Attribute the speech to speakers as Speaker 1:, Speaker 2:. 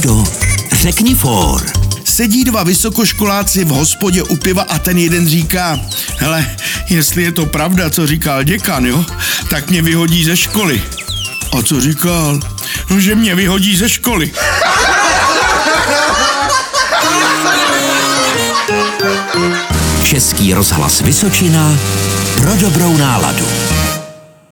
Speaker 1: Frejdo, řekni for.
Speaker 2: Sedí dva vysokoškoláci v hospodě u piva a ten jeden říká, hele, jestli je to pravda, co říkal děkan, jo, tak mě vyhodí ze školy. A co říkal? No, že mě vyhodí ze školy.
Speaker 1: Český rozhlas Vysočina pro dobrou náladu.